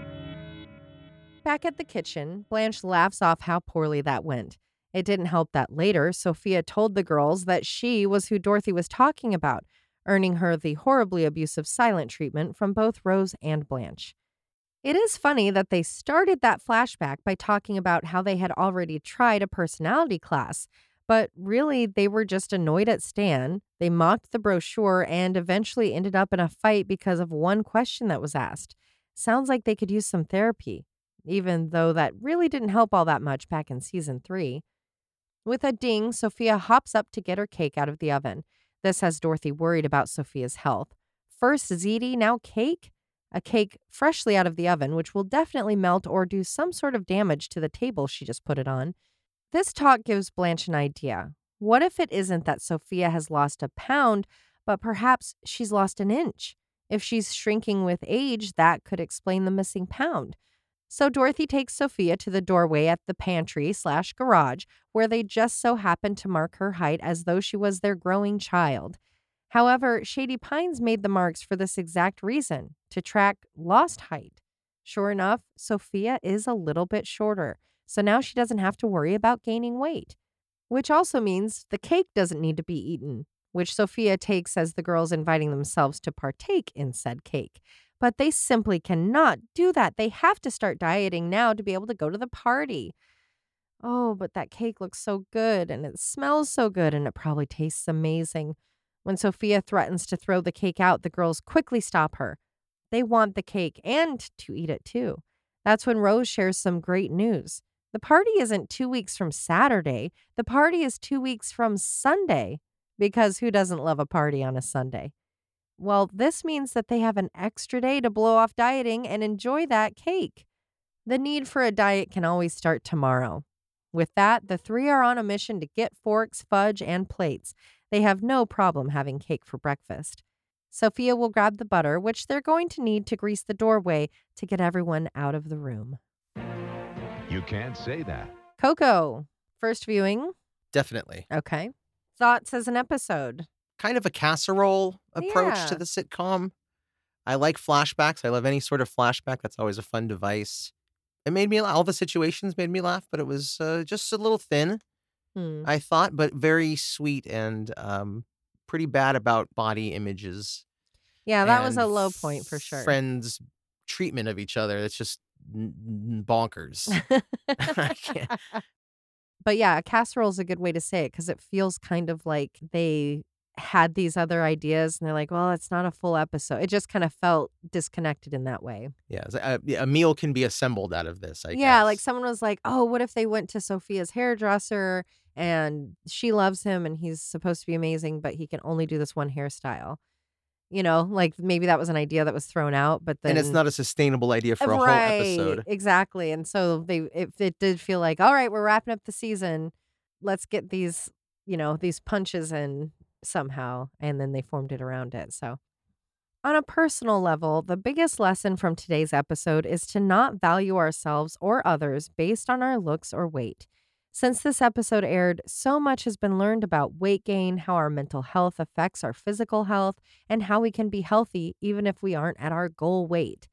Back at the kitchen, Blanche laughs off how poorly that went. It didn't help that later, Sophia told the girls that she was who Dorothy was talking about, earning her the horribly abusive silent treatment from both Rose and Blanche. It is funny that they started that flashback by talking about how they had already tried a personality class, but really they were just annoyed at Stan. They mocked the brochure and eventually ended up in a fight because of one question that was asked. Sounds like they could use some therapy, even though that really didn't help all that much back in season three. With a ding, Sophia hops up to get her cake out of the oven. This has Dorothy worried about Sophia's health. First ziti, now cake? A cake freshly out of the oven, which will definitely melt or do some sort of damage to the table she just put it on. This talk gives Blanche an idea. What if it isn't that Sophia has lost a pound, but perhaps she's lost an inch? If she's shrinking with age, that could explain the missing pound. So Dorothy takes Sophia to the doorway at the pantry slash garage, where they just so happen to mark her height as though she was their growing child. However, Shady Pines made the marks for this exact reason to track lost height. Sure enough, Sophia is a little bit shorter, so now she doesn't have to worry about gaining weight, which also means the cake doesn't need to be eaten, which Sophia takes as the girls inviting themselves to partake in said cake. But they simply cannot do that. They have to start dieting now to be able to go to the party. Oh, but that cake looks so good and it smells so good and it probably tastes amazing. When Sophia threatens to throw the cake out, the girls quickly stop her. They want the cake and to eat it too. That's when Rose shares some great news. The party isn't two weeks from Saturday, the party is two weeks from Sunday. Because who doesn't love a party on a Sunday? Well, this means that they have an extra day to blow off dieting and enjoy that cake. The need for a diet can always start tomorrow. With that, the three are on a mission to get forks, fudge, and plates. They have no problem having cake for breakfast. Sophia will grab the butter, which they're going to need to grease the doorway to get everyone out of the room. You can't say that. Coco, first viewing. Definitely. Okay. Thoughts as an episode. Kind of a casserole approach Yeah. to the sitcom. I like flashbacks. I love any sort of flashback. That's always a fun device. It made me all the situations made me laugh, but it was uh, just a little thin. Hmm. I thought, but very sweet and um, pretty bad about body images. Yeah, that was a low point for sure. Friends' treatment of each other. It's just n- bonkers. *laughs* *laughs* But yeah, a casserole is a good way to say it because it feels kind of like they had these other ideas and they're like, well, it's not a full episode. It just kind of felt disconnected in that way. Yeah, uh, a, a meal can be assembled out of this. I yeah, like someone was like, oh, what if they went to Sophia's hairdresser and she loves him and he's supposed to be amazing, but he can only do this one hairstyle? You know, like maybe that was an idea that was thrown out, but then and it's not a sustainable idea for a whole episode. Exactly. And so they it, it did feel like, all right, we're wrapping up the season. Let's get these, you know, these punches in somehow. And then they formed it around it. So on a personal level, the biggest lesson from today's episode is to not value ourselves or others based on our looks or weight. Since this episode aired, so much has been learned about weight gain, how our mental health affects our physical health, and how we can be healthy even if we aren't at our goal weight.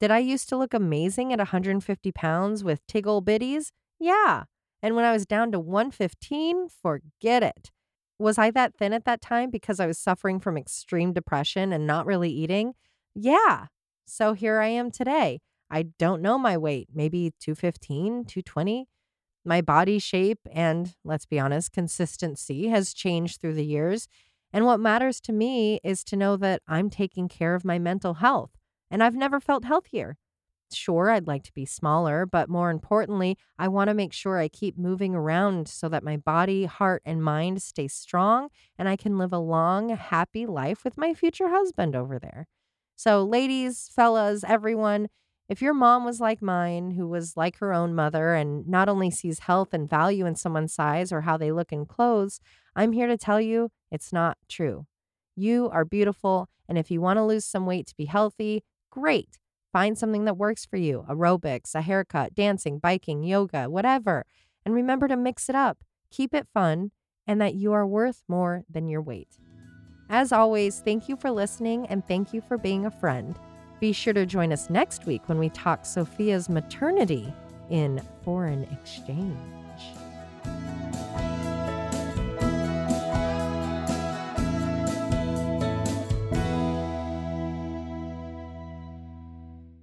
Did I used to look amazing at 150 pounds with tiggle bitties? Yeah. And when I was down to 115, forget it. Was I that thin at that time because I was suffering from extreme depression and not really eating? Yeah. So here I am today. I don't know my weight, maybe 215, 220. My body shape and, let's be honest, consistency has changed through the years. And what matters to me is to know that I'm taking care of my mental health. And I've never felt healthier. Sure, I'd like to be smaller, but more importantly, I want to make sure I keep moving around so that my body, heart, and mind stay strong and I can live a long, happy life with my future husband over there. So, ladies, fellas, everyone, if your mom was like mine, who was like her own mother and not only sees health and value in someone's size or how they look in clothes, I'm here to tell you it's not true. You are beautiful, and if you want to lose some weight to be healthy, great. Find something that works for you aerobics, a haircut, dancing, biking, yoga, whatever. And remember to mix it up, keep it fun, and that you are worth more than your weight. As always, thank you for listening and thank you for being a friend. Be sure to join us next week when we talk Sophia's maternity in foreign exchange.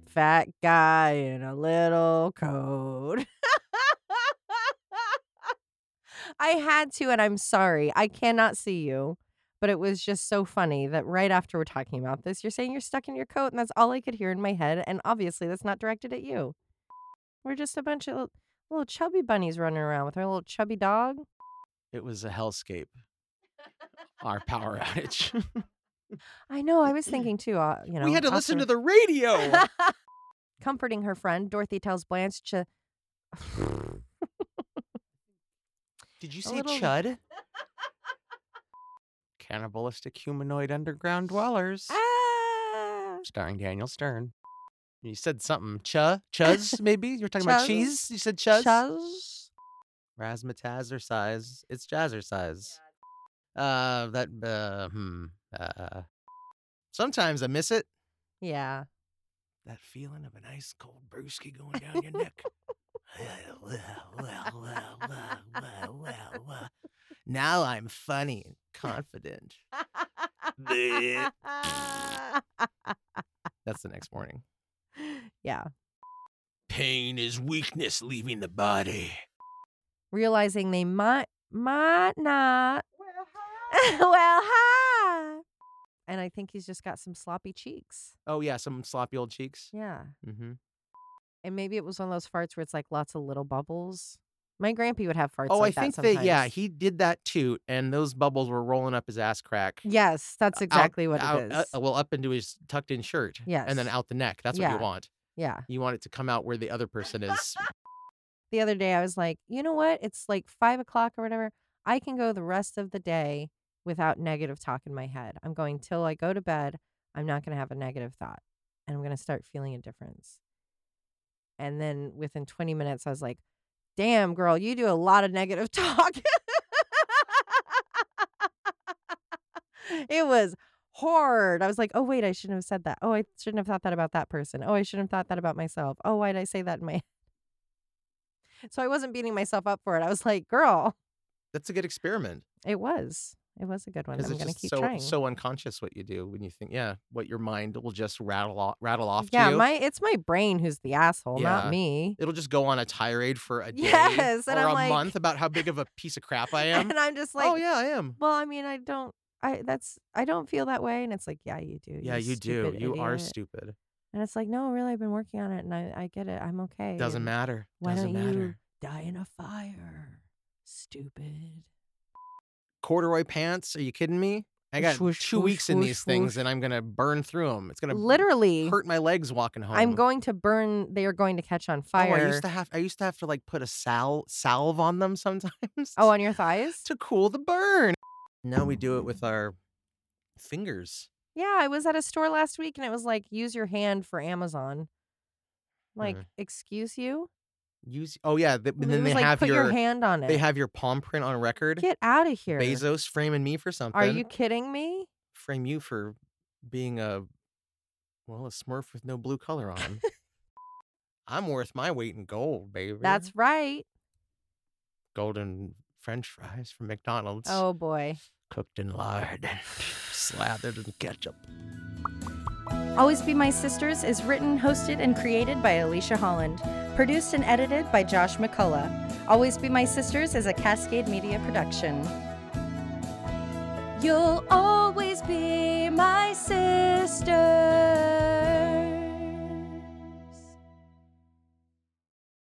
Fat guy in a little coat. *laughs* I had to, and I'm sorry. I cannot see you. But it was just so funny that right after we're talking about this, you're saying you're stuck in your coat, and that's all I could hear in my head. And obviously, that's not directed at you. We're just a bunch of little, little chubby bunnies running around with our little chubby dog. It was a hellscape. Our power outage. *laughs* I know. I was *clears throat* thinking too. Uh, you know, we had to listen to the radio. *laughs* Comforting her friend, Dorothy tells Blanche to. Did you *laughs* say little- chud? Cannibalistic humanoid underground dwellers. Ah! Starring Daniel Stern. You said something. Chuh? Chuz, *laughs* maybe? You were talking about Chuz? cheese? You said chuz? Chuz? Size? It's jazzercise. Uh, that uh, hmm. Uh, sometimes I miss it. Yeah. That feeling of a nice cold brewski going down your *laughs* neck. *laughs* Now I'm funny confident. *laughs* That's the next morning. yeah. Pain is weakness leaving the body. Realizing they might might not. *laughs* well, hi. And I think he's just got some sloppy cheeks. Oh yeah, some sloppy old cheeks. Yeah. Mm-hmm. And maybe it was one of those farts where it's like lots of little bubbles. My grampy would have farts Oh, like I think that that yeah, he did that too, and those bubbles were rolling up his ass crack. Yes, that's out- exactly what out- it uh, is. well, up into his tucked in shirt. And then out the neck. That's what Yeah. you want. yeah. You want it to come out where the other person is. The other day I was like, you know what? It's like five o'clock or whatever. I can go the rest of the day without negative talk in my head. I'm going till I go to bed. I'm not going to have a negative thought. And I'm going to start feeling a difference. And then within 20 minutes, I was like, damn, girl, you do a lot of negative *laughs* talk. it was hard. I was like, oh, wait, I shouldn't have said that. Oh, I shouldn't have thought that about that person. Oh, I shouldn't have thought that about myself. Oh, why did I say that in my head? *laughs* So I wasn't beating myself up for it. I was like, girl, That's a good experiment. it was. It was a good one. I'm going to keep so trying. so unconscious what you do when you think, yeah, what your mind will just rattle off, rattle off yeah, to you. my it's my brain who's the asshole, not Yeah. me. It'll just go on a tirade for a *laughs* day Yes, or a like- month about how big of a piece of crap I *laughs* am. and I'm just oh, like, oh yeah, I am. well, I mean, I don't. I that's I don't feel that way, and it's like, yeah, you do. Yeah, you do. stupid You are stupid. And it's like, no, really, I've been working on it, and I I get it. I'm okay. Doesn't matter. Why Doesn't don't matter. you die in a fire? Stupid. Corduroy pants? Are you kidding me? I got Swoosh, two swoosh, weeks in swoosh, these things, and I'm gonna burn through them. It's gonna Literally, hurt my legs walking home. I'm going to burn. They are going to catch on Oh, fire. I used to have. I used to have to like put a sal salve on them *laughs* sometimes. Oh, on your thighs? to cool the burn. Now we do it with our fingers. Yeah, I was at a store last week and it was like, use your hand for Amazon. Like, Mhm. excuse you? Use. Oh yeah, th- and then they like, have put your, your hand on it. They have your palm print on record. Get out of here. Bezos framing me for something. Are you kidding me? frame you for being a well a Smurf with no blue color on? *laughs* I'm worth my weight in gold, baby. That's right. golden French fries from McDonald's. Oh boy. cooked in lard, and *laughs* slathered in ketchup. Always Be My Sisters is written, hosted, and created by Alicia Holland. Produced and edited by Josh McCullough. Always Be My Sisters is a Cascade Media production. You'll always be my sister.